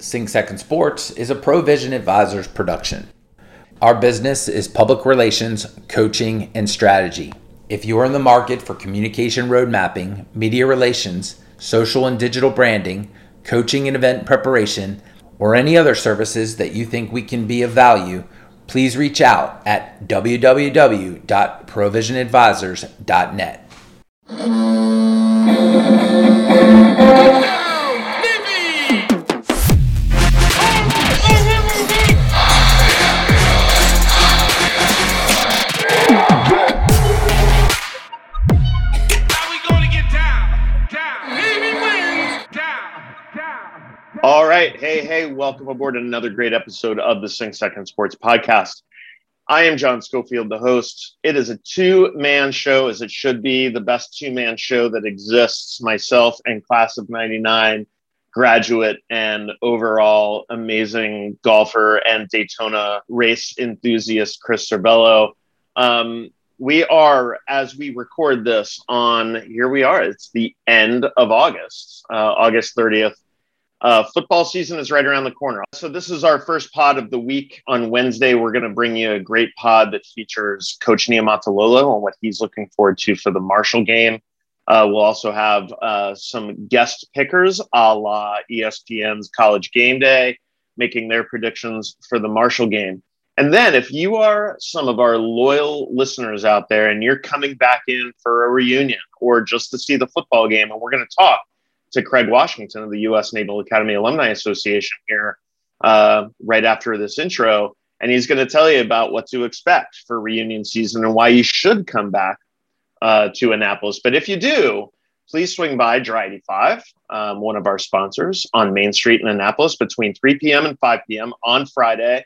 Sing Second Sports is a Provision Advisors production. Our business is public relations, coaching, and strategy. If you are in the market for communication road mapping, media relations, social and digital branding, coaching and event preparation, or any other services that you think we can be of value, please reach out at www.provisionadvisors.net. welcome aboard another great episode of the Sing Second Sports Podcast. I am John Schofield, the host. It is a two man show, as it should be, the best two man show that exists. Myself and class of 99 graduate and overall amazing golfer and Daytona race enthusiast, Chris Cerbello. Um, we are, as we record this on, here we are, it's the end of August, uh, August 30th. Uh, football season is right around the corner. So, this is our first pod of the week. On Wednesday, we're going to bring you a great pod that features Coach Niumatalolo and what he's looking forward to for the Marshall game. Uh, we'll also have uh, some guest pickers a la ESPN's College Game Day making their predictions for the Marshall game. And then, if you are some of our loyal listeners out there and you're coming back in for a reunion or just to see the football game, and we're going to talk to Craig Washington of the U.S. Naval Academy Alumni Association here uh, right after this intro. And he's going to tell you about what to expect for reunion season and why you should come back uh, to Annapolis. But if you do, please swing by Dry 85, um, one of our sponsors on Main Street in Annapolis between 3 p.m. and 5 p.m. on Friday.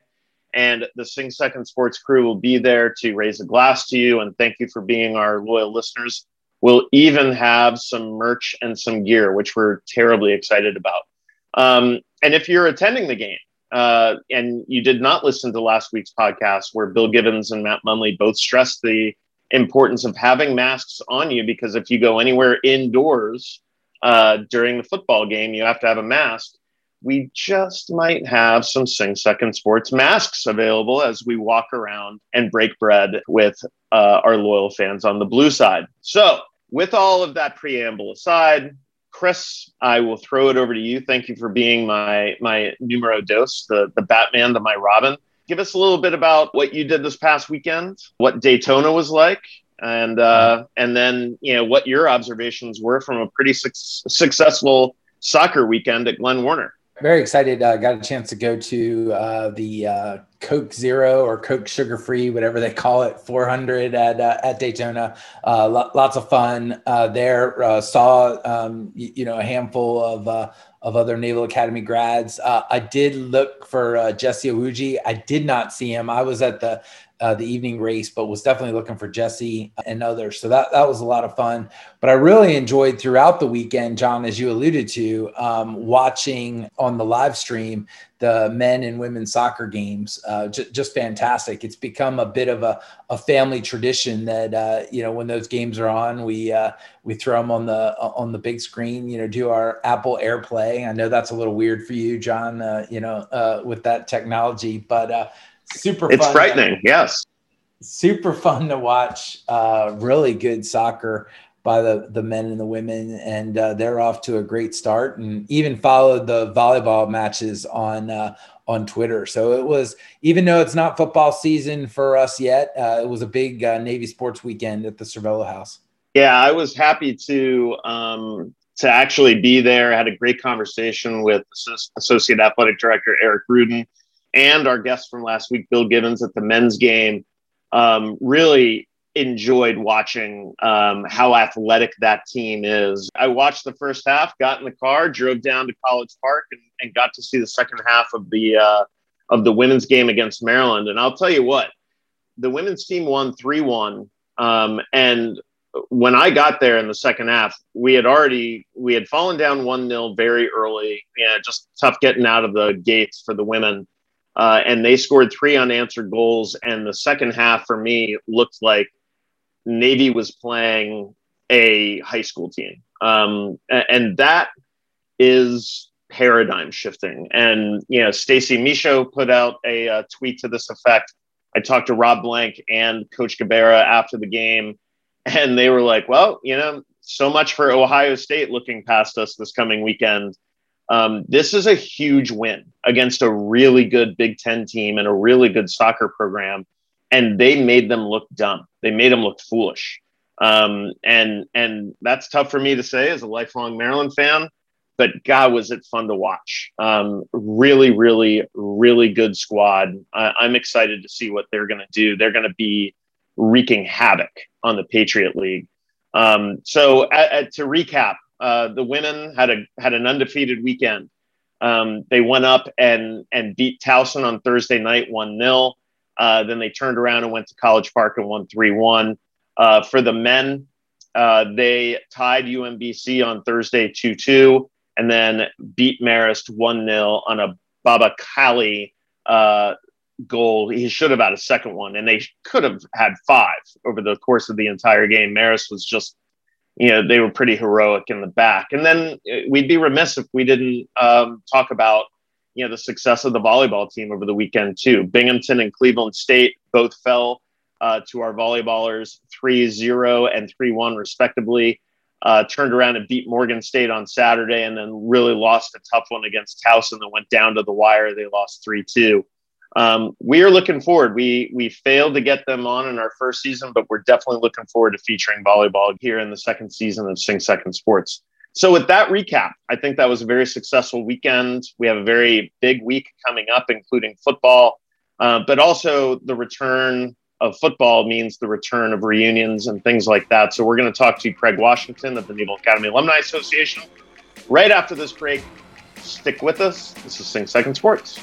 And the Sing Second Sports crew will be there to raise a glass to you and thank you for being our loyal listeners. We'll even have some merch and some gear, which we're terribly excited about. Um, and if you're attending the game uh, and you did not listen to last week's podcast, where Bill Givens and Matt Munley both stressed the importance of having masks on you, because if you go anywhere indoors uh, during the football game, you have to have a mask. We just might have some Sing Second Sports masks available as we walk around and break bread with uh, our loyal fans on the blue side. So, with all of that preamble aside, Chris, I will throw it over to you. Thank you for being my my numero dos, the the Batman, the my Robin. Give us a little bit about what you did this past weekend, what Daytona was like, and uh, and then you know what your observations were from a pretty su- successful soccer weekend at Glenn Warner very excited. Uh, got a chance to go to uh, the uh, Coke Zero or Coke Sugar Free, whatever they call it, 400 at uh, at Daytona. Uh, lo- lots of fun uh, there. saw um, y- you know a handful of of other Naval Academy grads. I did look for Jesse Iwuji. I did not see him. I was at the uh, the evening race, but was definitely looking for Jesse and others. So that that was a lot of fun. But I really enjoyed throughout the weekend, John, as you alluded to, um, watching on the live stream the men and women soccer games. Uh, j- just fantastic. It's become a bit of a, a family tradition that uh, you know when those games are on, we uh, we throw them on the on the big screen. You know, do our Apple AirPlay. I know that's a little weird for you, John. Uh, you know, uh, with that technology, but super it's frightening to, yes. Super fun to watch uh, really good soccer by the the men and the women and uh, they're off to a great start and even followed the volleyball matches on uh, on Twitter. So it was even though it's not football season for us yet uh, it was a big uh, Navy sports weekend at the Cerbello House. Yeah I was happy to um, to actually be there. I had a great conversation with associate athletic director Eric Ruden and our guest from last week, Bill Givens, at the men's game. Um, really enjoyed watching um, how athletic that team is. I watched the first half, got in the car, drove down to College Park, and, and got to see the second half of the uh, of the women's game against Maryland. And I'll tell you what, the women's team won three one, um, and when I got there in the second half, we had already we had fallen down one 0 very early. Yeah, just tough getting out of the gates for the women. Uh, and they scored three unanswered goals. And the second half for me looked like Navy was playing a high school team. Um, and that is paradigm shifting. And you know, Stacy Michaud put out a, a, tweet to this effect. I talked to Rob Blank and Coach Gabarra after the game, and they were like, "Well, you know, so much for Ohio State looking past us this coming weekend." Um, this is a huge win against a really good Big Ten team and a really good soccer program, and they made them look dumb. They made them look foolish, um, and and that's tough for me to say as a lifelong Maryland fan but God, was it fun to watch. Um, really, really, really good squad. I, I'm excited to see what they're going to do. They're going to be wreaking havoc on the Patriot League. Um, so, to recap, uh, the women had a had an undefeated weekend. Um, they went up and and beat Towson on Thursday night, one 0 uh, Then they turned around and went to College Park and won three one. Uh, for the men, uh, they tied UMBC on Thursday two two and then beat Marist 1 0 on a Baba Kali goal. He should have had a second one, and they could have had five over the course of the entire game. Marist was just, you know, they were pretty heroic in the back. And then uh, we'd be remiss if we didn't um, talk about, you know, the success of the volleyball team over the weekend, too. Binghamton and Cleveland State both fell uh, to our volleyballers 3 0 and 3 1, respectively uh, turned around and beat Morgan State on Saturday, and then really lost a tough one against Towson that went down to the wire. They lost three two. Um, we are looking forward. We we failed to get them on in our first season, but we're definitely looking forward to featuring volleyball here in the second season of Sing Second Sports. So, with that recap, I think that was a very successful weekend. We have a very big week coming up, including football, uh, but also the return of football means the return of reunions and things like that. So we're going to talk to Craig Washington of the Naval Academy Alumni Association right after this break. Stick with us. This is Sing Second Sports.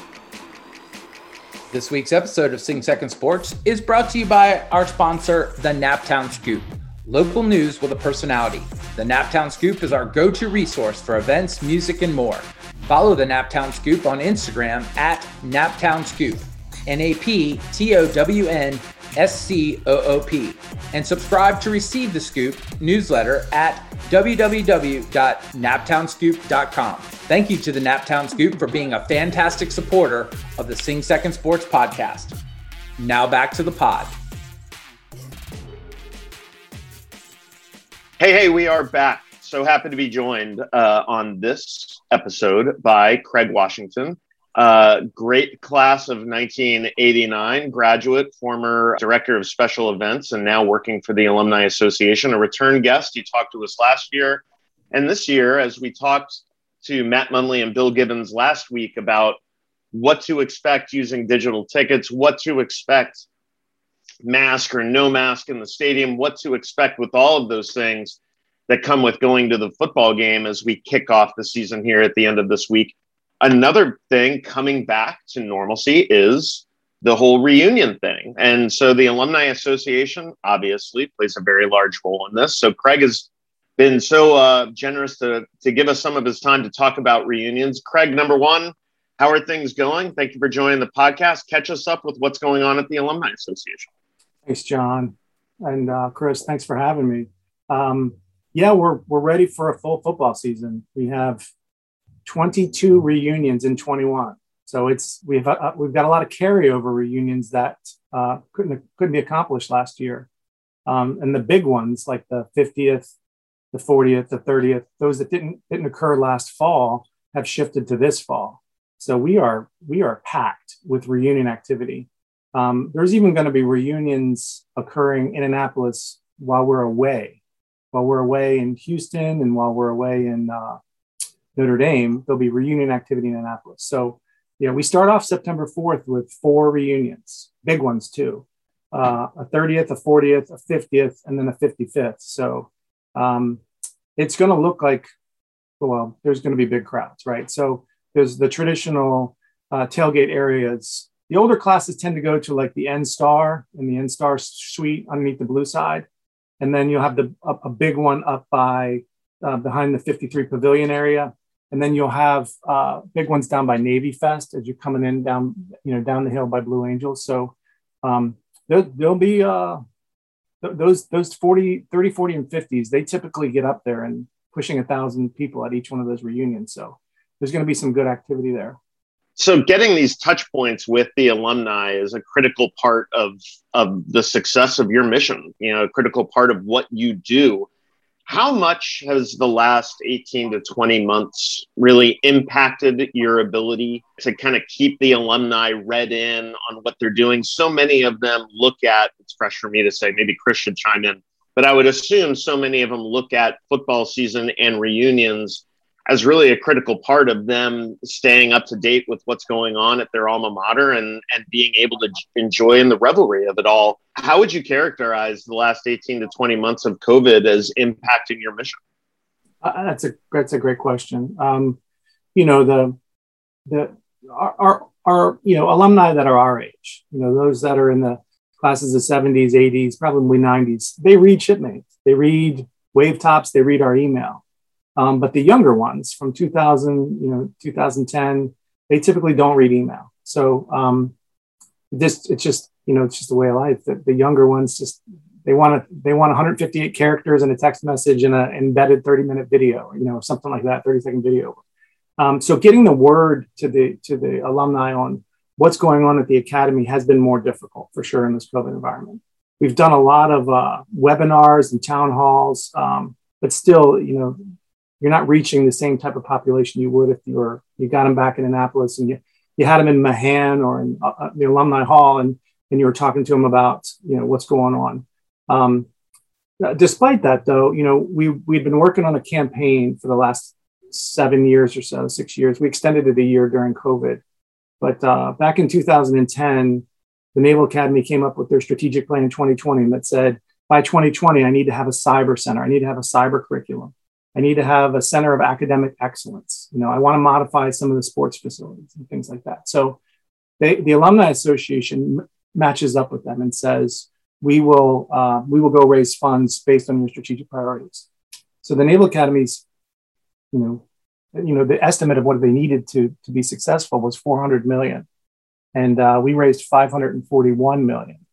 This week's episode of Sing Second Sports is brought to you by our sponsor, the Naptown Scoop. Local news with a personality. The Naptown Scoop is our go to resource for events, music, and more. Follow the Naptown Scoop on Instagram at Naptown Scoop. N A P T O W N S C O O P, and subscribe to receive the Scoop newsletter at www.naptownscoop.com. Thank you to the Naptown Scoop for being a fantastic supporter of the Sing Second Sports podcast. Now back to the pod. Hey, hey, we are back. So happy to be joined uh, on this episode by Craig Washington. Uh, great class of 1989 graduate, former director of special events, and now working for the Alumni Association. A return guest. You talked to us last year. And this year, as we talked to Matt Munley and Bill Gibbons last week about what to expect using digital tickets, what to expect mask or no mask in the stadium, what to expect with all of those things that come with going to the football game as we kick off the season here at the end of this week. Another thing coming back to normalcy is the whole reunion thing. And so the Alumni Association obviously plays a very large role in this. So Craig has been so uh, generous to, to give us some of his time to talk about reunions. Craig, number one, how are things going? Thank you for joining the podcast. Catch us up with what's going on at the Alumni Association. Thanks, John. And uh, Chris, thanks for having me. Um, yeah, we're, we're ready for a full football season. We have 22 reunions in 21. So it's we've uh, we've got a lot of carryover reunions that uh, couldn't couldn't be accomplished last year, um, and the big ones like the 50th, the 40th, the 30th, those that didn't didn't occur last fall have shifted to this fall. So we are we are packed with reunion activity. Um, there's even going to be reunions occurring in Annapolis while we're away, while we're away in Houston, and while we're away in uh, Notre Dame, there'll be reunion activity in Annapolis. So, yeah, we start off September 4th with four reunions, big ones too uh, a 30th, a 40th, a 50th, and then a 55th. So, um, it's going to look like, well, there's going to be big crowds, right? So, there's the traditional uh, tailgate areas. The older classes tend to go to like the N Star and the N Star suite underneath the blue side. And then you'll have the, a, a big one up by uh, behind the 53 pavilion area and then you'll have uh, big ones down by Navy Fest as you're coming in down, you know, down the hill by Blue Angels. So um, there, will be uh, th- those those 40, 30, 40, and 50s. They typically get up there and pushing a thousand people at each one of those reunions. So there's going to be some good activity there. So getting these touch points with the alumni is a critical part of of the success of your mission. You know, a critical part of what you do. How much has the last 18 to 20 months really impacted your ability to kind of keep the alumni read in on what they're doing? So many of them look at, it's fresh for me to say, maybe Chris should chime in, but I would assume so many of them look at football season and reunions as really a critical part of them staying up to date with what's going on at their alma mater and, and being able to enjoy in the revelry of it all. How would you characterize the last 18 to 20 months of COVID as impacting your mission? Uh, that's a that's a great question. Um, you know the the our, our, our you know alumni that are our age, you know those that are in the classes of 70s, 80s, probably 90s, they read shipmates, they read wave tops, they read our email um, but the younger ones from 2000, you know, 2010, they typically don't read email. So um, this, it's just, you know, it's just the way of life. That the younger ones just they want to they want 158 characters in a text message and an embedded 30 minute video, you know, something like that, 30 second video. Um, so getting the word to the to the alumni on what's going on at the academy has been more difficult for sure in this COVID environment. We've done a lot of uh, webinars and town halls, um, but still, you know, you're not reaching the same type of population you would if you were you got them back in Annapolis and you you had them in Mahan or in uh, uh, the alumni hall and and you were talking to them about you know what's going on. Um, uh, despite that, though, you know we we've been working on a campaign for the last seven years or so, six years. We extended it a year during COVID, but uh, back in 2010, the Naval Academy came up with their strategic plan in 2020 that said by 2020 I need to have a cyber center, I need to have a cyber curriculum. I need to have a center of academic excellence. You know, I want to modify some of the sports facilities and things like that. So they, the Alumni Association matches up with them and says, we will, uh, we will go raise funds based on your strategic priorities. So the Naval Academies, you know, you know, the estimate of what they needed to, to be successful was 400 million. And uh, we raised 541 million.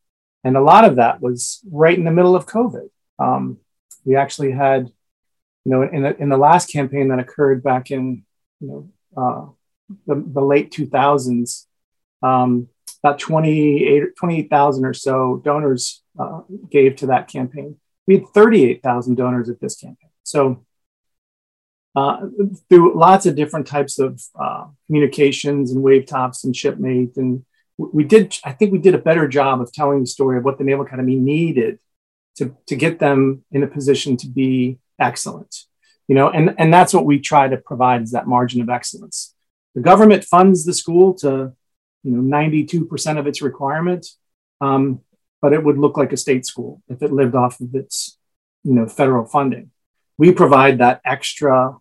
And a lot of that was right in the middle of COVID. Um, we actually had you know, in the, in the last campaign that occurred back in, you know, uh, the, the late 2000s, um, about 28, 28,000 or so donors uh, gave to that campaign. We had 38,000 donors at this campaign. So uh, through lots of different types of uh, communications and wave tops and shipmate. And we did, I think we did a better job of telling the story of what the Naval Academy needed to, to get them in a position to be excellent. You know and and that's what we try to provide is that margin of excellence. The government funds the school to you know 92% of its requirement um, but it would look like a state school if it lived off of its you know federal funding. We provide that extra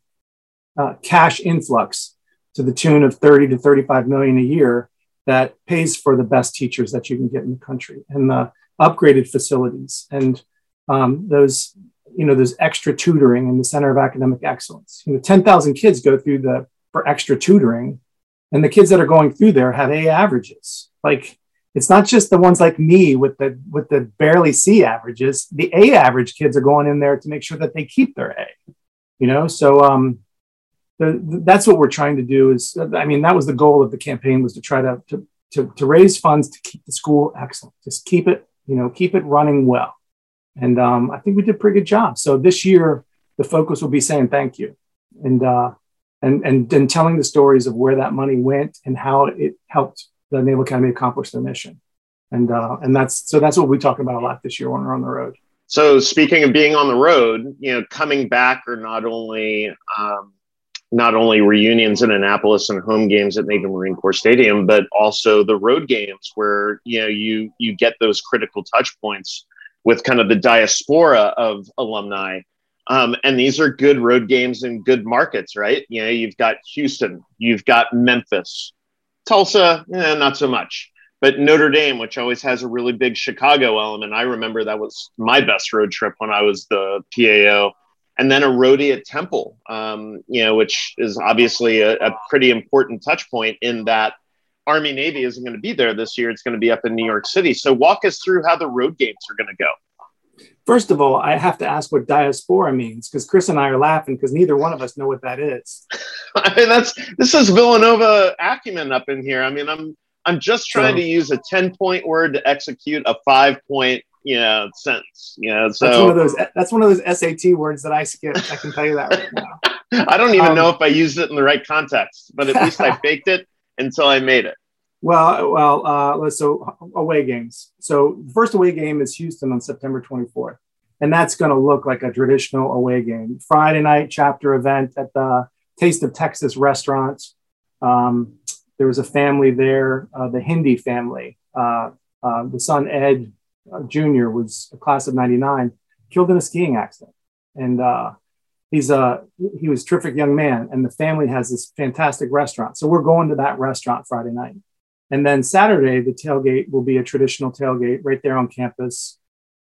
uh, cash influx to the tune of 30 to 35 million a year that pays for the best teachers that you can get in the country and the upgraded facilities and um, those you know, there's extra tutoring in the Center of Academic Excellence. You know, 10,000 kids go through the for extra tutoring, and the kids that are going through there have A averages. Like it's not just the ones like me with the with the barely C averages. The A average kids are going in there to make sure that they keep their A. You know, so um, the, that's what we're trying to do. Is I mean, that was the goal of the campaign was to try to to to, to raise funds to keep the school excellent, just keep it you know keep it running well. And um, I think we did a pretty good job. So this year, the focus will be saying thank you and, uh, and, and, and telling the stories of where that money went and how it helped the Naval Academy accomplish their mission. And, uh, and that's, so that's what we talk about a lot this year when we're on the road. So speaking of being on the road, you know, coming back are not only, um, not only reunions in Annapolis and home games at Navy Marine Corps Stadium, but also the road games where you know you you get those critical touch points with kind of the diaspora of alumni. Um, and these are good road games in good markets, right? You know, you've got Houston, you've got Memphis, Tulsa, eh, not so much. But Notre Dame, which always has a really big Chicago element, I remember that was my best road trip when I was the PAO. And then a roadie at Temple, um, you know, which is obviously a, a pretty important touch point in that Army Navy isn't going to be there this year. It's going to be up in New York City. So walk us through how the road games are going to go. First of all, I have to ask what diaspora means because Chris and I are laughing because neither one of us know what that is. I mean, that's this is Villanova acumen up in here. I mean, I'm I'm just trying to use a ten point word to execute a five point you know sentence. You know, so that's one of those that's one of those SAT words that I skipped. I can tell you that right now. I don't even um, know if I used it in the right context, but at least I faked it until I made it. Well, well, uh, so away games. So first away game is Houston on September 24th, and that's going to look like a traditional away game. Friday night chapter event at the Taste of Texas restaurant. Um, there was a family there, uh, the Hendee family. Uh, uh the son Ed uh, Jr. was a class of '99, killed in a skiing accident, and uh, he's a he was a terrific young man. And the family has this fantastic restaurant, so we're going to that restaurant Friday night. And then Saturday, the tailgate will be a traditional tailgate right there on campus.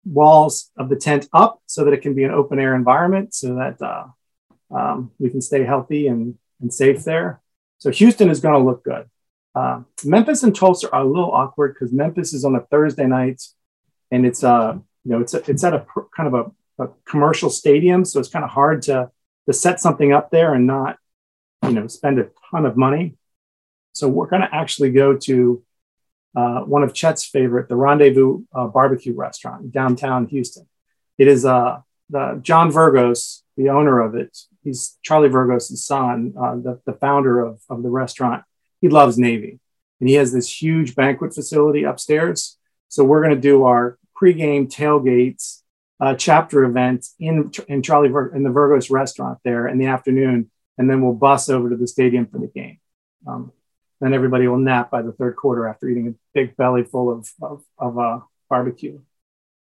Walls of the tent up so that it can be an open air environment so that uh, um, we can stay healthy and, and safe there. So Houston is going to look good. Uh, Memphis and Tulsa are a little awkward because Memphis is on a Thursday night, and it's uh you know it's a, it's at a pr- kind of a, a, commercial stadium, so it's kind of hard to to set something up there and not you know spend a ton of money. So we're going to actually go to uh, one of Chet's favorite, the Rendezvous uh, Barbecue Restaurant downtown Houston. It is uh, the John Vergos, the owner of it. He's Charlie Vergos' son, uh, the, the founder of, of the restaurant. He loves Navy, and he has this huge banquet facility upstairs. So we're going to do our pregame tailgates uh, chapter event in in Charlie Vir- in the Vergos restaurant there in the afternoon, and then we'll bus over to the stadium for the game. Um, then everybody will nap by the third quarter after eating a big belly full of, of, of uh, barbecue.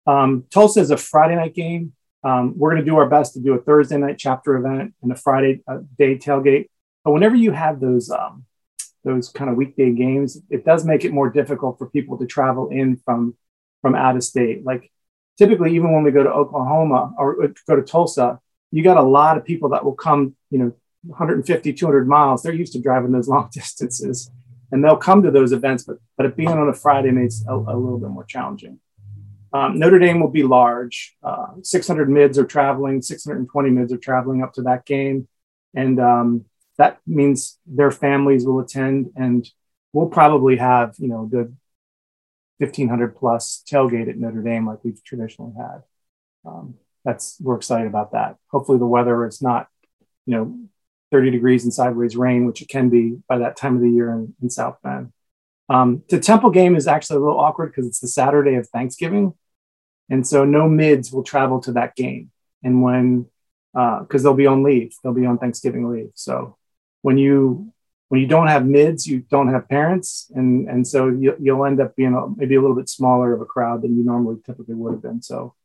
Um, Tulsa is a Friday night game. Um, we're going to do our best to do a Thursday night chapter event and a Friday uh, day tailgate. But whenever you have those um, those kind of weekday games, it does make it more difficult for people to travel in from from out of state. Like typically, even when we go to Oklahoma or go to Tulsa, you got a lot of people that will come, you know, 150, 200 miles, they're used to driving those long distances and they'll come to those events, but, but it being on a Friday makes a, a little bit more challenging. Um, Notre Dame will be large. Uh, 600 mids are traveling, 620 mids are traveling up to that game. And um, that means their families will attend and we'll probably have, you know, the 1500 plus tailgate at Notre Dame like we've traditionally had. Um, that's, we're excited about that. Hopefully the weather is not, you know, 30 degrees and sideways rain, which it can be by that time of the year in, in South Bend. Um, the Temple game is actually a little awkward because it's the Saturday of Thanksgiving. And so no mids will travel to that game. And when, because uh, they'll be on leave, they'll be on Thanksgiving leave. So when you, when you don't have mids, you don't have parents. And, and so you, will end up being a, maybe a little bit smaller of a crowd than you normally typically would have been. So,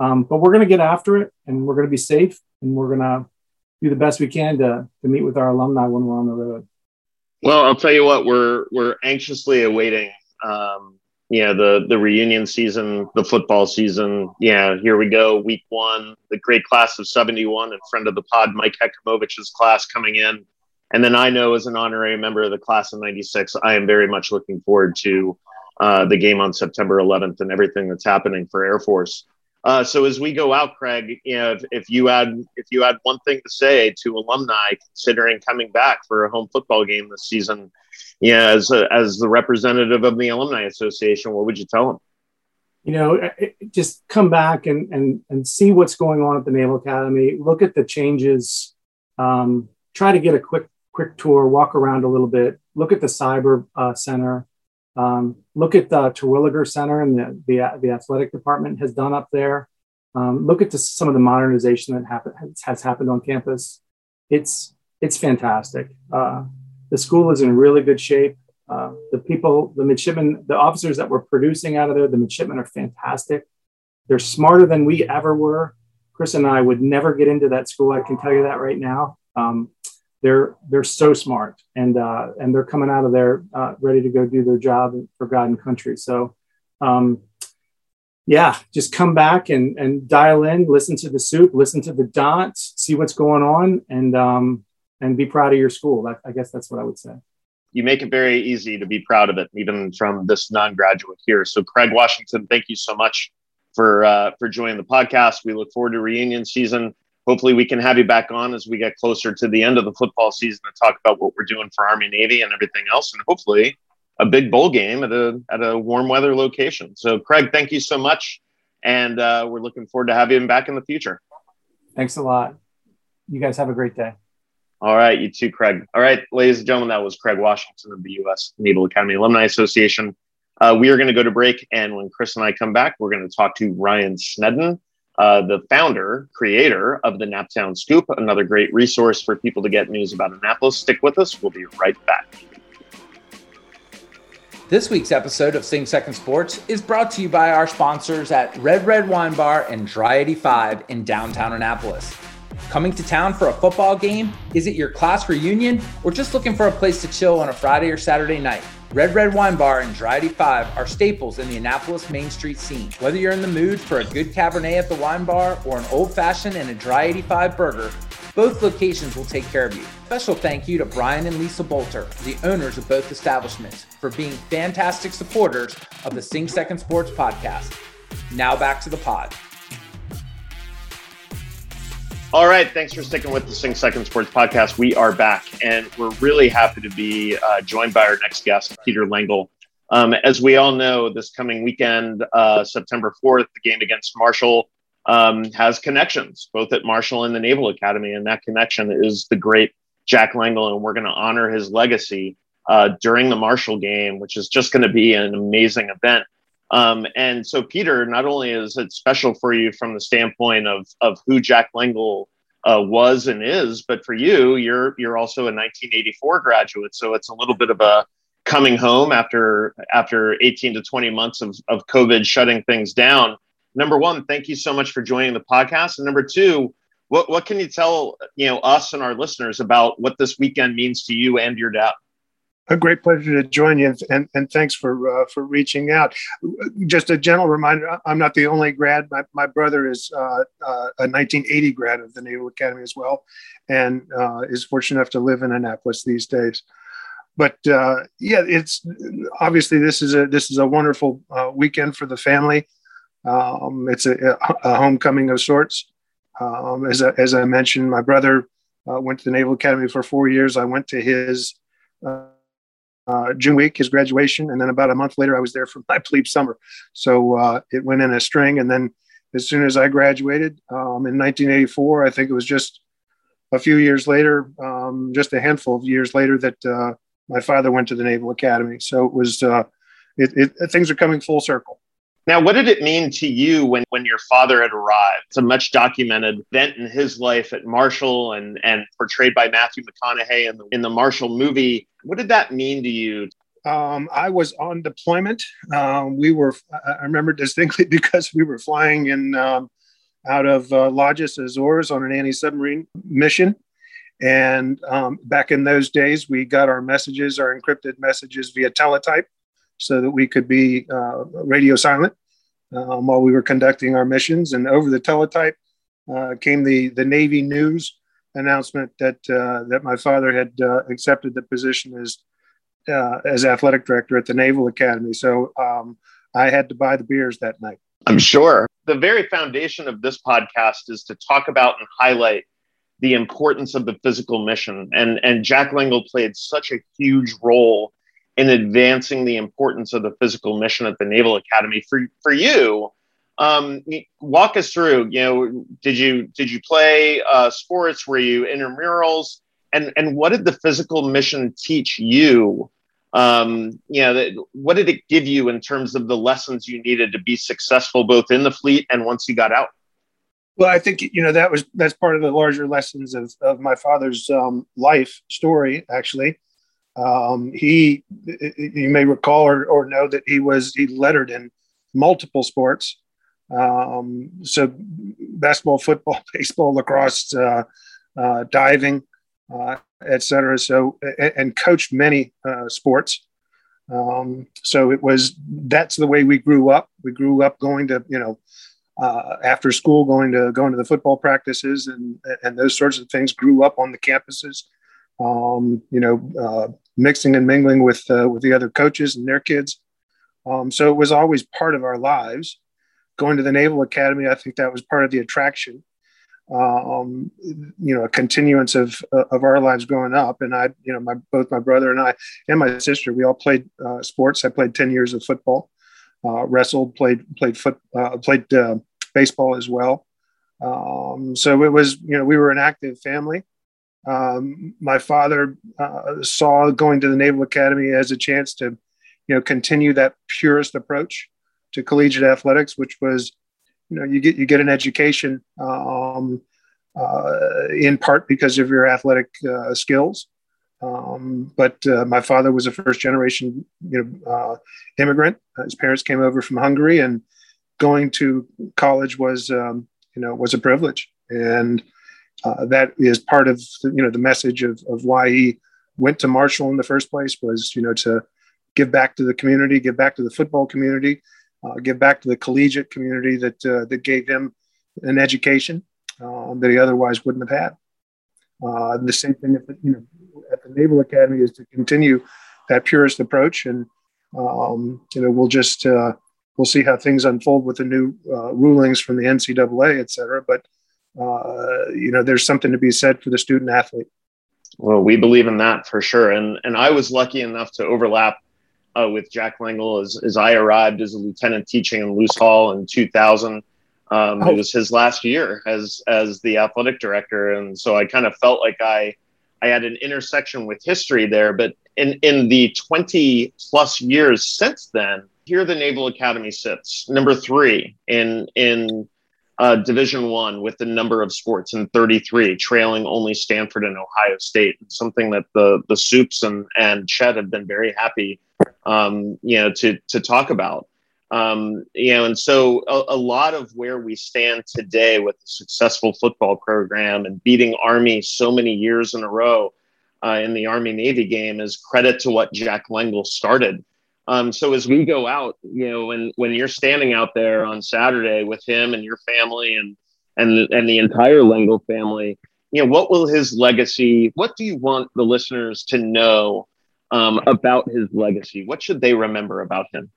um, but we're going to get after it and we're going to be safe and we're going to do the best we can to to meet with our alumni when we're on the road. Well, I'll tell you what, we're we're anxiously awaiting um, know, the the reunion season, the football season. Yeah, here we go, week one, the great class of '71 and friend of the pod, Mike Hekimovich's class coming in, and then I know as an honorary member of the class of '96, I am very much looking forward to uh, the game on September 11th and everything that's happening for Air Force. Uh, so as we go out, Craig, you know, if, if, you had if you had one thing to say to alumni considering coming back for a home football game this season, yeah, as a, as the representative of the alumni association, what would you tell them? You know, just come back and and and see what's going on at the Naval Academy. Look at the changes. Um, try to get a quick quick tour, walk around a little bit. Look at the cyber uh, center. Um, look at the Terwilliger Center and the, the, the, athletic department has done up there. Um, look at the, some of the modernization that happen, has, happened on campus. It's, it's fantastic. Uh, the school is in really good shape. Uh, the people, the midshipmen, the officers that we're producing out of there, the midshipmen are fantastic. They're smarter than we ever were. Chris and I would never get into that school. I can tell you that right now. Um, they're they're so smart and uh, and they're coming out of there uh, ready to go do their job for God and country. So, um, yeah, just come back and and dial in, listen to the Supe, listen to the dots, see what's going on, and um, and be proud of your school. I guess that's what I would say. You make it very easy to be proud of it, even from this non-graduate here. So, Craig Washington, thank you so much for uh, for joining the podcast. We look forward to reunion season. Hopefully, we can have you back on as we get closer to the end of the football season to talk about what we're doing for Army Navy and everything else, and hopefully a big bowl game at a at a warm weather location. So, Craig, thank you so much, and uh, we're looking forward to having you back in the future. Thanks a lot. You guys have a great day. All right, you too, Craig. All right, ladies and gentlemen, that was Craig Washington of the U.S. Naval Academy Alumni Association. Uh, we are going to go to break, and when Chris and I come back, we're going to talk to Ryan Snedden, uh, the founder, creator of the Naptown Scoop, another great resource for people to get news about Annapolis. Stick with us. We'll be right back. This week's episode of Sing Second Sports is brought to you by our sponsors at Red Red Wine Bar and Dry 85 in downtown Annapolis. Coming to town for a football game? Is it your class reunion or just looking for a place to chill on a Friday or Saturday night? Red Red Wine Bar and Dry 85 are staples in the Annapolis Main Street scene. Whether you're in the mood for a good Cabernet at the wine bar or an old fashioned and a Dry 85 burger, both locations will take care of you. Special thank you to Brian and Lisa Bolter, the owners of both establishments, for being fantastic supporters of the Sing Second Sports podcast. Now back to the pod. All right. Thanks for sticking with the Sing Second Sports podcast. We are back, and we're really happy to be uh, joined by our next guest, Peter Lengyel. Um, as we all know, this coming weekend, uh, September 4th, the game against Marshall um, has connections, both at Marshall and the Naval Academy. And that connection is the great Jack Lengyel, and we're going to honor his legacy uh, during the Marshall game, which is just going to be an amazing event. Um, and so, Peter, not only is it special for you from the standpoint of of who Jack Lengyel uh, was and is, but for you, you're you're also a 1984 graduate, so it's a little bit of a coming home after after 18 to 20 months of of COVID shutting things down. Number one, thank you so much for joining the podcast, and number two, what what can you tell you know us and our listeners about what this weekend means to you and your dad? A great pleasure to join you, and, and thanks for uh, for reaching out. Just a gentle reminder: I'm not the only grad. My, my brother is uh, uh, a 1980 grad of the Naval Academy as well, and uh, is fortunate enough to live in Annapolis these days. But uh, yeah, it's obviously this is a this is a wonderful uh, weekend for the family. Um, it's a, a, homecoming of sorts. Um, as, as I mentioned, my brother went to the Naval Academy for four years. I went to his uh, June week, his graduation, and then about a month later, I was there for my plebe summer. So uh, it went in a string, and then as soon as I graduated um, in 1984, I think it was just a few years later, um, just a handful of years later, that uh, my father went to the Naval Academy. So it was uh, it, it, things are coming full circle. Now, what did it mean to you when, when your father had arrived? It's a much documented event in his life at Marshall and, and portrayed by Matthew McConaughey in the, in the Marshall movie. What did that mean to you? Um, I was on deployment. Um, we were, I remember distinctly because we were flying in um, out of uh, Lajes, Azores on an anti submarine mission. And um, back in those days, we got our messages, our encrypted messages via teletype so that we could be uh, radio silent um, while we were conducting our missions. And over the teletype uh, came the, the Navy news announcement that, uh, that my father had uh, accepted the position as, uh, as athletic director at the Naval Academy. So um, I had to buy the beers that night. I'm sure. The very foundation of this podcast is to talk about and highlight the importance of the physical mission. And, and Jack Lengel played such a huge role in advancing the importance of the physical mission at the Naval Academy. For for you, um, walk us through. You know, did you did you play uh, sports? Were you intramurals? And and what did the physical mission teach you? Um, you know, that, what did it give you in terms of the lessons you needed to be successful both in the fleet and once you got out? Well, I think you know that was that's part of the larger lessons of, of my father's um, life story, actually. Um, he, you may recall or, or know that he was he lettered in multiple sports. Um, so basketball, football, baseball, lacrosse, uh, uh, diving, uh, etc. So and coached many uh, sports. Um, so it was that's the way we grew up. We grew up going to you know uh, after school going to going to the football practices and and those sorts of things. Grew up on the campuses um, you know, uh, mixing and mingling with uh, with the other coaches and their kids. Um, so it was always part of our lives. going to the Naval Academy, I think that was part of the attraction. Um, you know, a continuance of of our lives growing up, and I, you know, my both my brother and I and my sister, we all played uh, sports. I played ten years of football, uh, wrestled, played played foot, uh, played uh, baseball as well. Um, so it was, you know, we were an active family. Um, my father uh, saw going to the Naval Academy as a chance to, you know, continue that purist approach to collegiate athletics, which was, you know, you get you get an education um, uh, in part because of your athletic uh, skills. Um, but uh, my father was a first generation, you know, uh, immigrant. His parents came over from Hungary, and going to college was, um, you know, was a privilege. And uh, that is part of you know the message of, of why he went to Marshall in the first place was you know to give back to the community, give back to the football community, uh, give back to the collegiate community that uh, that gave him an education um, that he otherwise wouldn't have had. Uh, the same thing at the, you know at the Naval Academy is to continue that purist approach, and um, you know we'll just uh, we'll see how things unfold with the new uh, rulings from the NCAA, et cetera. But uh, you know, there's something to be said for the student athlete. Well, we believe in that for sure. And and I was lucky enough to overlap uh, with Jack Lengyel as, as I arrived as a lieutenant teaching in Luce Hall in 2000. Um, oh. It was his last year as as the athletic director, and so I kind of felt like I I had an intersection with history there. But in in the 20 plus years since then, here the Naval Academy sits number three in in uh, Division One with the number of sports in 33, trailing only Stanford and Ohio State. Something that the the Supes and and Chet have been very happy, um, you know, to to talk about. Um, you know, and so a, a, lot of where we stand today with a successful football program and beating Army so many years in a row uh, in the Army Navy game is credit to what Jack Lengyel started. Um, so as we go out, you know, when when you're standing out there on Saturday with him and your family and and and the entire Lengyel family, you know, what will his legacy? What do you want the listeners to know um, about his legacy? What should they remember about him?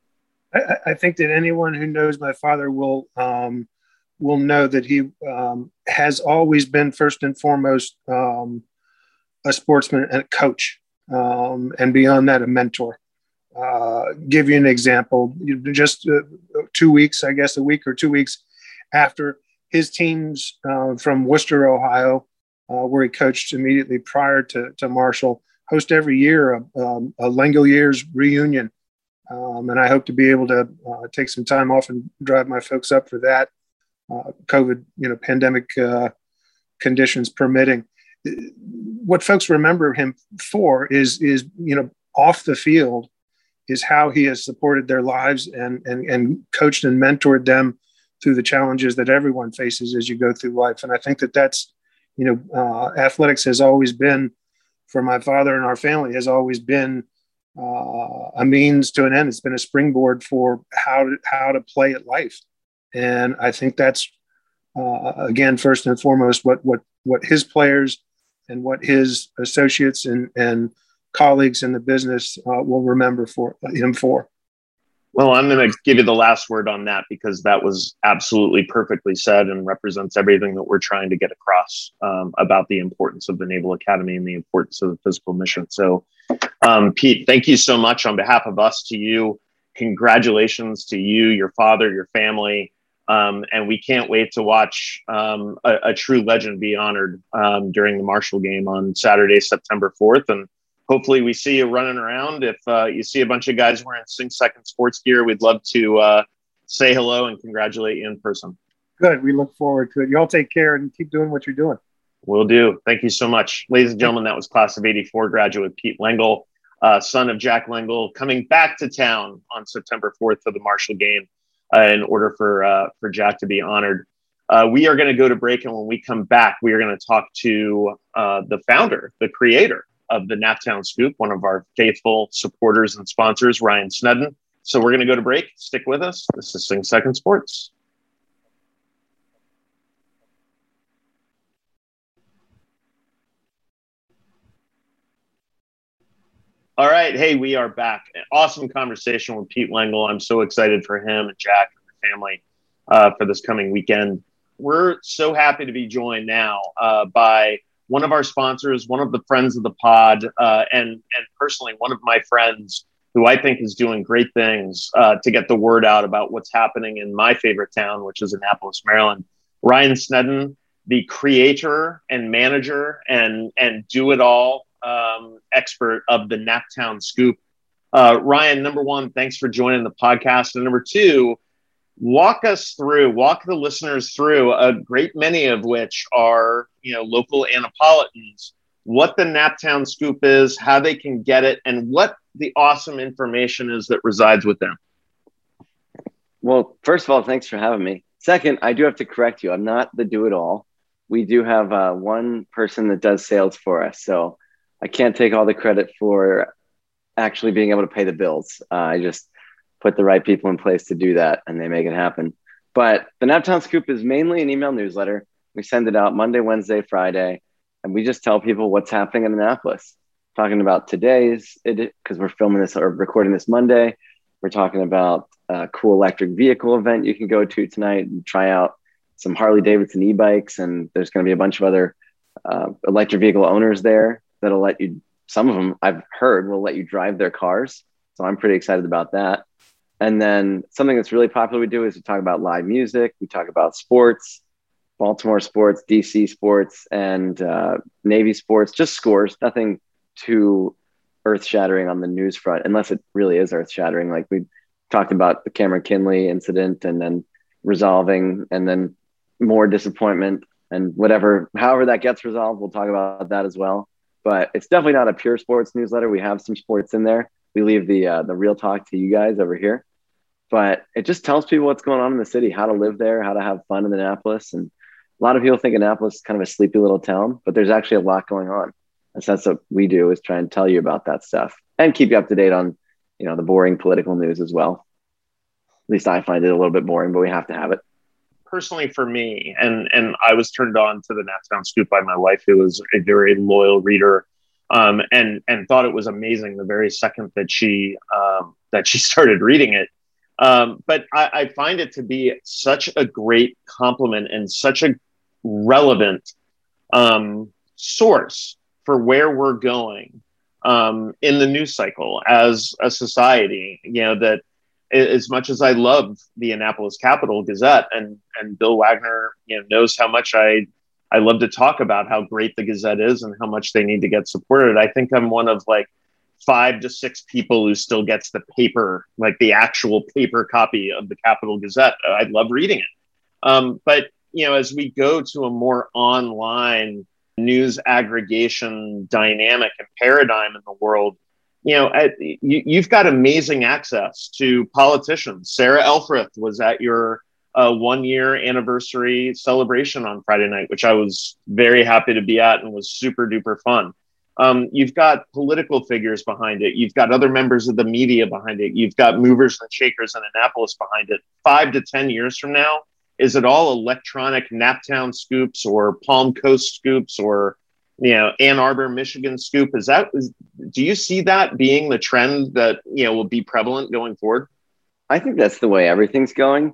I, I think that anyone who knows my father will um, will know that he um, has always been first and foremost um, a sportsman and a coach, um, and beyond that, a mentor. Uh, give you an example. Just uh, two weeks, I guess, a week or two weeks after his teams uh, from Wooster, Ohio, uh, where he coached immediately prior to, to Marshall, host every year a, um, a Lengyel Years reunion. Um, and I hope to be able to uh, take some time off and drive my folks up for that. COVID, you know, pandemic conditions permitting. What folks remember him for is is you know off the field is how he has supported their lives and, and, and coached and mentored them through the challenges that everyone faces as you go through life. And I think that that's, you know, uh, athletics has always been, for my father and our family, has always been uh, a means to an end. It's been a springboard for how to, how to play at life. And I think that's, uh, again, first and foremost, what, what, what his players and what his associates and, and colleagues in the business uh, will remember for him for. Well, I'm going to give you the last word on that because that was absolutely perfectly said and represents everything that we're trying to get across um, about the importance of the Naval Academy and the importance of the physical mission. So, um, Pete, thank you so much on behalf of us to you. Congratulations to you, your father, your family. Um, and we can't wait to watch um, a, a, true legend be honored um, during the Marshall game on Saturday, September 4th. And hopefully we see you running around. If uh, you see a bunch of guys wearing Sing Second sports gear, we'd love to uh, say hello and congratulate you in person. Good. We look forward to it. Y'all take care and keep doing what you're doing. Will do. Thank you so much. Ladies and gentlemen, that was class of 84 graduate Pete Lengyel, uh, son of Jack Lengyel, coming back to town on September 4th for the Marshall game uh, in order for, uh, for Jack to be honored. Uh, we are going to go to break, and when we come back, we are going to talk to the founder, the creator of the Naptown Scoop, one of our faithful supporters and sponsors, Ryan Snedden. So we're going to go to break. Stick with us. This is Sing Second Sports. All right. Hey, we are back. Awesome conversation with Pete Lengyel. I'm so excited for him and Jack and the family. uh, for this coming weekend. We're so happy to be joined now uh, by one of our sponsors, one of the friends of the pod, uh, and and personally one of my friends who I think is doing great things uh, to get the word out about what's happening in my favorite town, which is Annapolis, Maryland. Ryan Snedden, the creator and manager and and do it all um, expert of the Naptown Scoop. Uh, Ryan, number one, thanks for joining the podcast, and number two, walk us through, walk the listeners through a great many of which are you know local Annapolitans. What the Naptown Scoop is, how they can get it, and what the awesome information is that resides with them. Well, first of all, thanks for having me. Second, I do have to correct you. I'm not the do it all. We do have uh, one person that does sales for us. So I can't take all the credit for actually being able to pay the bills. Uh, I just put the right people in place to do that and they make it happen. But the Naptown Scoop is mainly an email newsletter. We send it out Monday, Wednesday, Friday, and we just tell people what's happening in Annapolis. Talking about today's, because we're filming this or recording this Monday. We're talking about a cool electric vehicle event you can go to tonight and try out some Harley Davidson e bikes. And there's going to be a bunch of other uh, electric vehicle owners there that'll let you, some of them I've heard will let you drive their cars. So I'm pretty excited about that. And then something that's really popular we do is we talk about live music, we talk about sports, Baltimore sports, DC sports, and uh, Navy sports, just scores, nothing too earth shattering on the news front, unless it really is earth shattering. Like we talked about the Cameron Kinley incident and then resolving, and then more disappointment and whatever, however that gets resolved, we'll talk about that as well but it's definitely not a pure sports newsletter. We have some sports in there. We leave the uh, the real talk to you guys over here, but it just tells people what's going on in the city, how to live there, how to have fun in Annapolis, and a lot of people think Annapolis is kind of a sleepy little town, but there's actually a lot going on. And so that's what we do is try and tell you about that stuff and keep you up to date on, you know, the boring political news as well. At least I find it a little bit boring, but we have to have it personally for me, and and I was turned on to the Naptown Scoop by my wife, who was a very loyal reader, um, and and thought it was amazing the very second that she um, that she started reading it. Um, but I, I find it to be such a great compliment and such a relevant um, source for where we're going um, in the news cycle as a society. You know that as much as I love the Annapolis Capital Gazette and and Bill Wagner, you know, knows how much I I love to talk about how great the Gazette is and how much they need to get supported. I think I'm one of like five to six people who still gets the paper, like the actual paper copy of the Capital Gazette. I love reading it. Um, but you know, as we go to a more online news aggregation dynamic and paradigm in the world, you know, you, have got amazing access to politicians. Sarah Elfreth was at your uh, one year anniversary celebration on Friday night, which I was very happy to be at and was super duper fun. Um, you've got political figures behind it. You've got other members of the media behind it. You've got movers and shakers in Annapolis behind it. Five to 10 years from now, is it all electronic Naptown scoops or Palm Coast scoops or you know Ann Arbor, Michigan scoop. Is that is, do you see that being the trend that you know will be prevalent going forward? I think that's the way everything's going.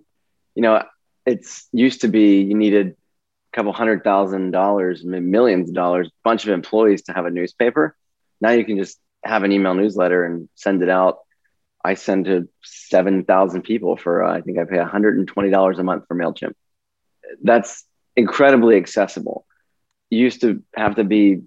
You know, it's used to be you needed a couple hundred thousand dollars, millions of dollars, a bunch of employees to have a newspaper. Now you can just have an email newsletter and send it out. I send to seven thousand people for uh, I think I pay one hundred and twenty dollars a month for Mailchimp. That's incredibly accessible you used to have to be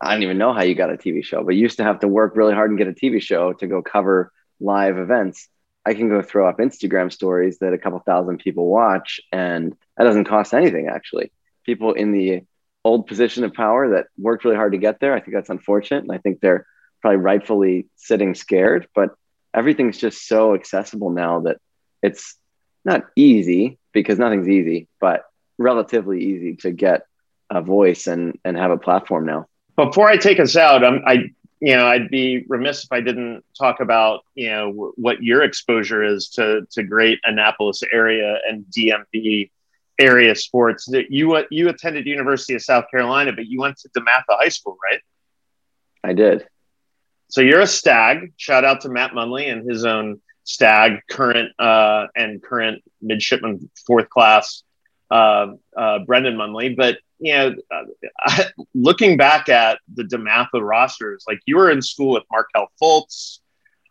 I don't even know how you got a TV show, but you used to have to work really hard and get a TV show to go cover live events. I can go throw up Instagram stories that a couple thousand people watch, and that doesn't cost anything actually. People in the old position of power that worked really hard to get there, I think that's unfortunate. And I think they're probably rightfully sitting scared, but everything's just so accessible now that it's not easy because nothing's easy, but relatively easy to get a voice and and have a platform now. Before I take us out, I'm, I you know I'd be remiss if I didn't talk about you know w- what your exposure is to to great Annapolis area and DMV area sports. That you you attended University of South Carolina, but you went to DeMatha High School, right? I did. So you're a stag. Shout out to Matt Munley and his own Stag, current uh, and current midshipman fourth class, uh, uh, Brendan Munley. But you know, uh, looking back at the DeMatha rosters, like you were in school with Markelle Fultz,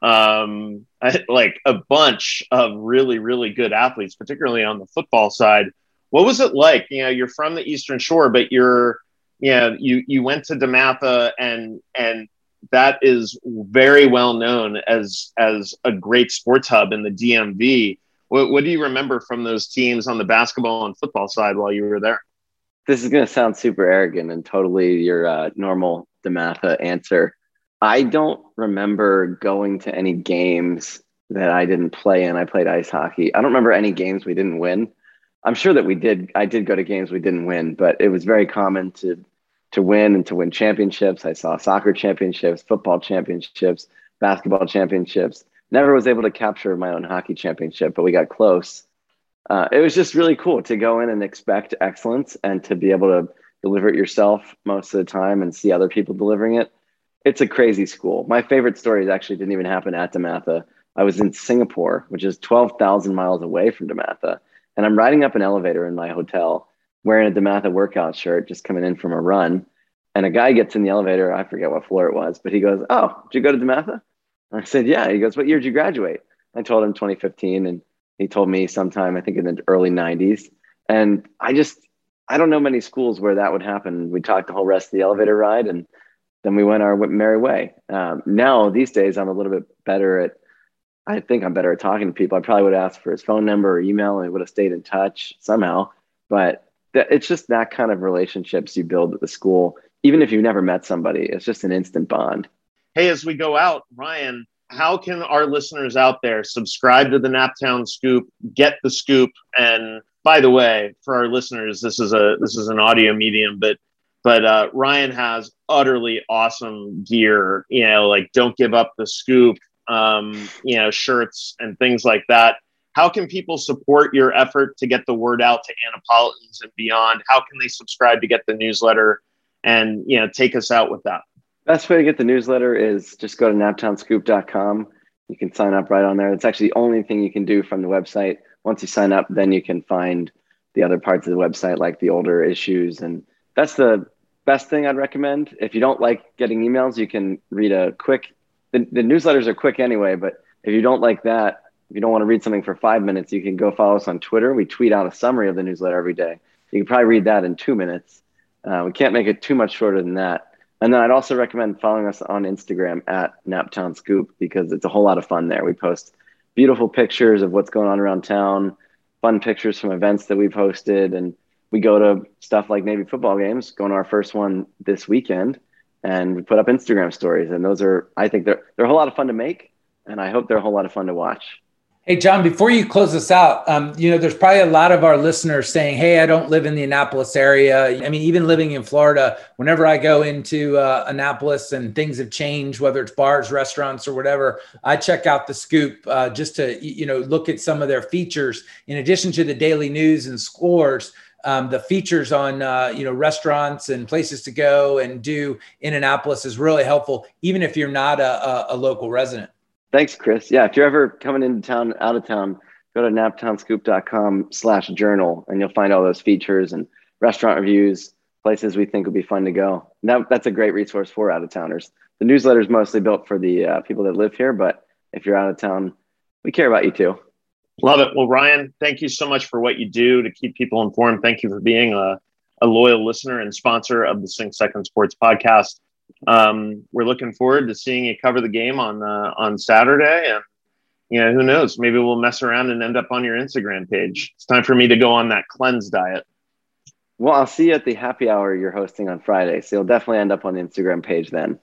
um, like a bunch of really, really good athletes, particularly on the football side. What was it like? You know, you're from the Eastern Shore, but you're, you know, you you went to DeMatha, and and that is very well known as as a great sports hub in the DMV. What, what do you remember from those teams on the basketball and football side while you were there? This is going to sound super arrogant and totally your uh, normal DeMatha answer. I don't remember going to any games that I didn't play in. I played ice hockey. I don't remember any games we didn't win. I'm sure that we did. I did go to games we didn't win, but it was very common to to win and to win championships. I saw soccer championships, football championships, basketball championships. Never was able to capture my own hockey championship, but we got close. Uh, it was just really cool to go in and expect excellence and to be able to deliver it yourself most of the time and see other people delivering it it's a crazy school. My favorite stories actually didn't even happen at DeMatha. I was in Singapore, which is 12,000 miles away from DeMatha. And I'm riding up an elevator in my hotel wearing a DeMatha workout shirt, just coming in from a run. And a guy gets in the elevator. I forget what floor it was, but he goes, Oh, did you go to DeMatha? I said, Yeah. He goes, What year did you graduate? I told him 2015. And he told me sometime, I think in the early 90s. And I just, I don't know many schools where that would happen. We talked the whole rest of the elevator ride. And then we went our merry way. Um, now these days, I'm a little bit better at. I think I'm better at talking to people. I probably would ask for his phone number or email, and we would have stayed in touch somehow. But th- it's just that kind of relationships you build at the school, even if you've never met somebody. It's just an instant bond. Hey, as we go out, Ryan, how can our listeners out there subscribe to the Naptown Scoop, get the scoop, and by the way, for our listeners, this is a this is an audio medium, but but uh, Ryan has utterly awesome gear. You know, like don't give up the scoop. Um, you know, shirts and things like that. How can people support your effort to get the word out to Annapolitans and beyond? How can they subscribe to get the newsletter and you know take us out with that? Best way to get the newsletter is just go to naptownscoop.com. You can sign up right on there. It's actually the only thing you can do from the website. Once you sign up, then you can find the other parts of the website, like the older issues. And that's the best thing I'd recommend. If you don't like getting emails, you can read a quick. The, the newsletters are quick anyway, but if you don't like that, if you don't want to read something for five minutes, you can go follow us on Twitter. We tweet out a summary of the newsletter every day. You can probably read that in two minutes. Uh, we can't make it too much shorter than that. And then I'd also recommend following us on Instagram at Naptown Scoop because it's a whole lot of fun there. We post beautiful pictures of what's going on around town, fun pictures from events that we've hosted, and we go to stuff like Navy football games, going to our first one this weekend, and we put up Instagram stories. And those are, I think they're, they're a whole lot of fun to make. And I hope they're a whole lot of fun to watch. Hey, John, before you close this out, um, you know, there's probably a lot of our listeners saying, Hey, I don't live in the Annapolis area. I mean, even living in Florida, whenever I go into uh, Annapolis and things have changed, whether it's bars, restaurants, or whatever, I check out the scoop uh, just to, you know, look at some of their features in addition to the daily news and scores um, the features on uh, you know restaurants and places to go and do in Annapolis is really helpful, even if you're not a, a, a local resident. Thanks, Chris. Yeah, if you're ever coming into town, out of town, go to naptownscoop.com slash journal and you'll find all those features and restaurant reviews, places we think would be fun to go. That, that's a great resource for out of towners. The newsletter is mostly built for the uh, people that live here, but if you're out of town, we care about you too. Love it. Well, Ryan, thank you so much for what you do to keep people informed. Thank you for being a, a loyal listener and sponsor of the Sing Second Sports podcast. Um, we're looking forward to seeing you cover the game on uh, on Saturday, and you know who knows, maybe we'll mess around and end up on your Instagram page. It's time for me to go on that cleanse diet. Well, I'll see you at the happy hour you're hosting on Friday, so you'll definitely end up on the Instagram page then.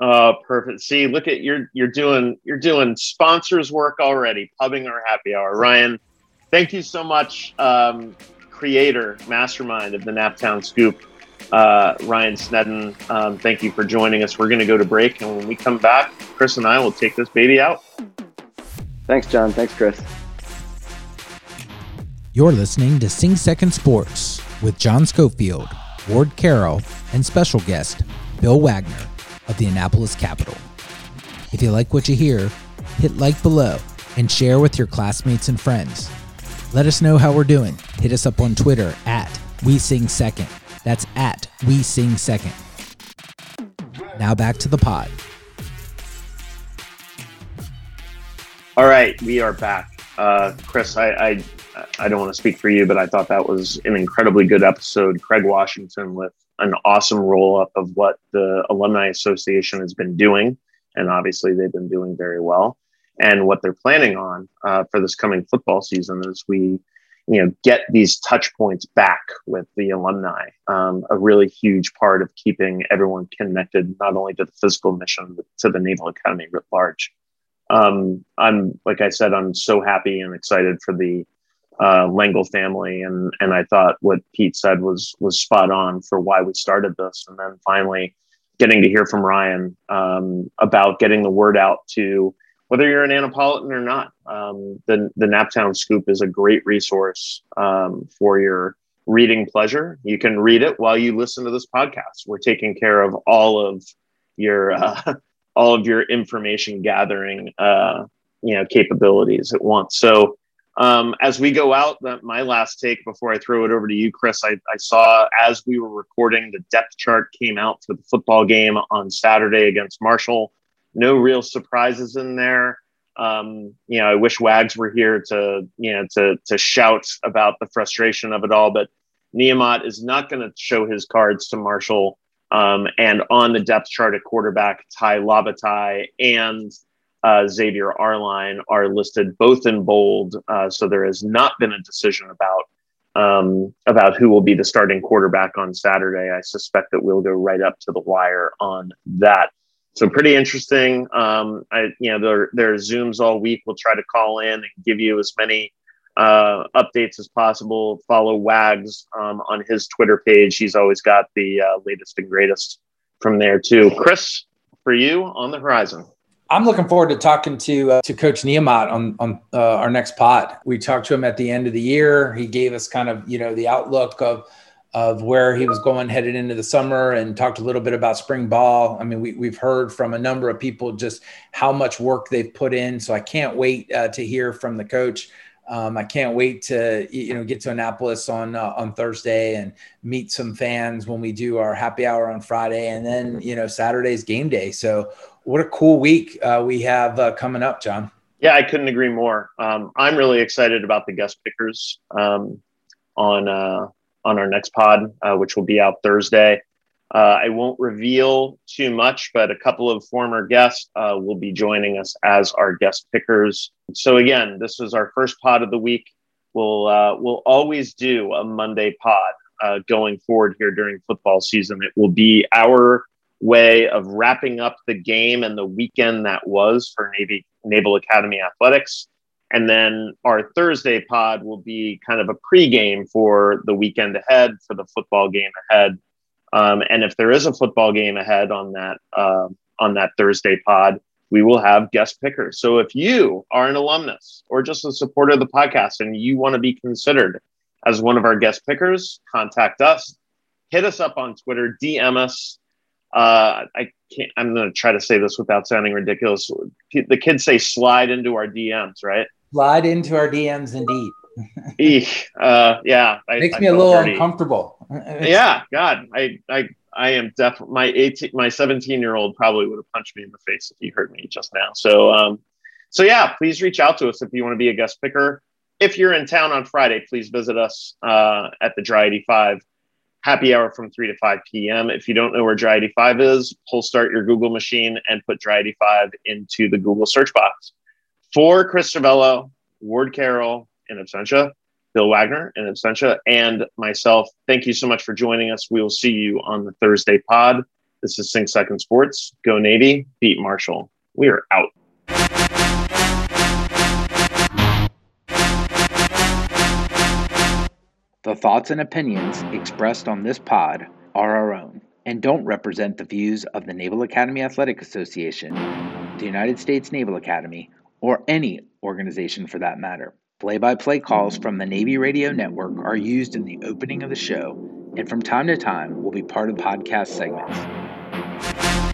Oh, perfect. See, look at you're you're doing you're doing sponsors work already. Pubbing our happy hour, Ryan. Thank you so much, um, creator, mastermind of the Naptown Scoop, uh, Ryan Snedden. Um, thank you for joining us. We're going to go to break, and when we come back, Chris and I will take this baby out. Thanks, John. Thanks, Chris. You're listening to Sing Second Sports with John Schofield, Ward Carroll, and special guest Bill Wagner of the Annapolis Capital. If you like what you hear, hit like below and share with your classmates and friends. Let us know how we're doing. Hit us up on Twitter at We Sing Second. That's at We Sing Second. Now back to the pod. All right, we are back. Uh, Chris, I, I I don't want to speak for you, but I thought that was an incredibly good episode. Craig Washington with an awesome roll up of what the Alumni Association has been doing. And obviously, they've been doing very well. And what they're planning on uh, for this coming football season is we, you know, get these touch points back with the alumni. Um, a really huge part of keeping everyone connected, not only to the physical mission, but to the Naval Academy writ large. Um, I'm, like I said, I'm so happy and excited for the uh, Lengyel family, and and I thought what Pete said was was spot on for why we started this, and then finally getting to hear from Ryan um, about getting the word out to whether you're an Annapolitan or not. Um, the the Naptown Scoop is a great resource um, for your reading pleasure. You can read it while you listen to this podcast. We're taking care of all of your uh, all of your information gathering uh, you know capabilities at once. So um, as we go out, the, my last take before I throw it over to you, Chris, I, I, saw as we were recording, the depth chart came out for the football game on Saturday against Marshall. No real surprises in there. Um, you know, I wish Wags were here to, you know, to to shout about the frustration of it all. But Niumat is not going to show his cards to Marshall. Um, and on the depth chart at quarterback, Tai Lavatai and uh, Xavier Arline are listed both in bold. Uh, so there has not been a decision about um, about who will be the starting quarterback on Saturday. I suspect that we'll go right up to the wire on that. So pretty interesting. Um, I, you know, there, there are Zooms all week. We'll try to call in and give you as many uh, updates as possible. Follow Wags um, on his Twitter page. He's always got the uh, latest and greatest from there too. Chris, for you on the horizon. I'm looking forward to talking to uh, to Coach Niumat on on uh, our next pod. We talked to him at the end of the year. He gave us kind of you know the outlook of of where he was going headed into the summer and talked a little bit about spring ball. I mean, we, we've heard from a number of people just how much work they've put in. So I can't wait uh, to hear from the coach. Um, I can't wait to you know get to Annapolis on uh, on Thursday and meet some fans when we do our happy hour on Friday, and then you know Saturday's game day. So what a cool week uh, we have uh, coming up, John. Yeah, I couldn't agree more. Um, I'm really excited about the guest pickers um, on uh, on our next pod, uh, which will be out Thursday. Uh, I won't reveal too much, but a couple of former guests uh, will be joining us as our guest pickers. So again, this is our first pod of the week. We'll we'll always do a Monday pod going forward here during football season. It will be our way of wrapping up the game and the weekend that was for Navy Naval Academy athletics. And then our Thursday pod will be kind of a pregame for the weekend ahead, for the football game ahead. Um, and if there is a football game ahead on that uh, on that Thursday pod, we will have guest pickers. So if you are an alumnus or just a supporter of the podcast and you want to be considered as one of our guest pickers, contact us. Hit us up on Twitter, DM us, uh, I can't, I'm going to try to say this without sounding ridiculous. The kids say slide into our DMs, right? Slide into our DMs, indeed. Eek, uh, yeah, I, makes I me a little dirty. uncomfortable. yeah, God, I, I, I am definitely my 18, my 17 year old probably would have punched me in the face if he heard me just now. So, um, so yeah, please reach out to us if you want to be a guest picker. If you're in town on Friday, please visit us uh, at the Dry 85 happy hour from 3 to 5 p.m. If you don't know where Dry 85 is, pull start your Google machine and put Dry 85 into the Google search box. For Chris Cervello, Ward Carroll in absentia, Bill Wagner in absentia, and myself, thank you so much for joining us. We will see you on the Thursday pod. This is Sing Second Sports. Go Navy, beat Marshall. We are out. The thoughts and opinions expressed on this pod are our own and don't represent the views of the Naval Academy Athletic Association, the United States Naval Academy, or any organization for that matter. Play by play calls from the Navy Radio Network are used in the opening of the show and from time to time will be part of podcast segments.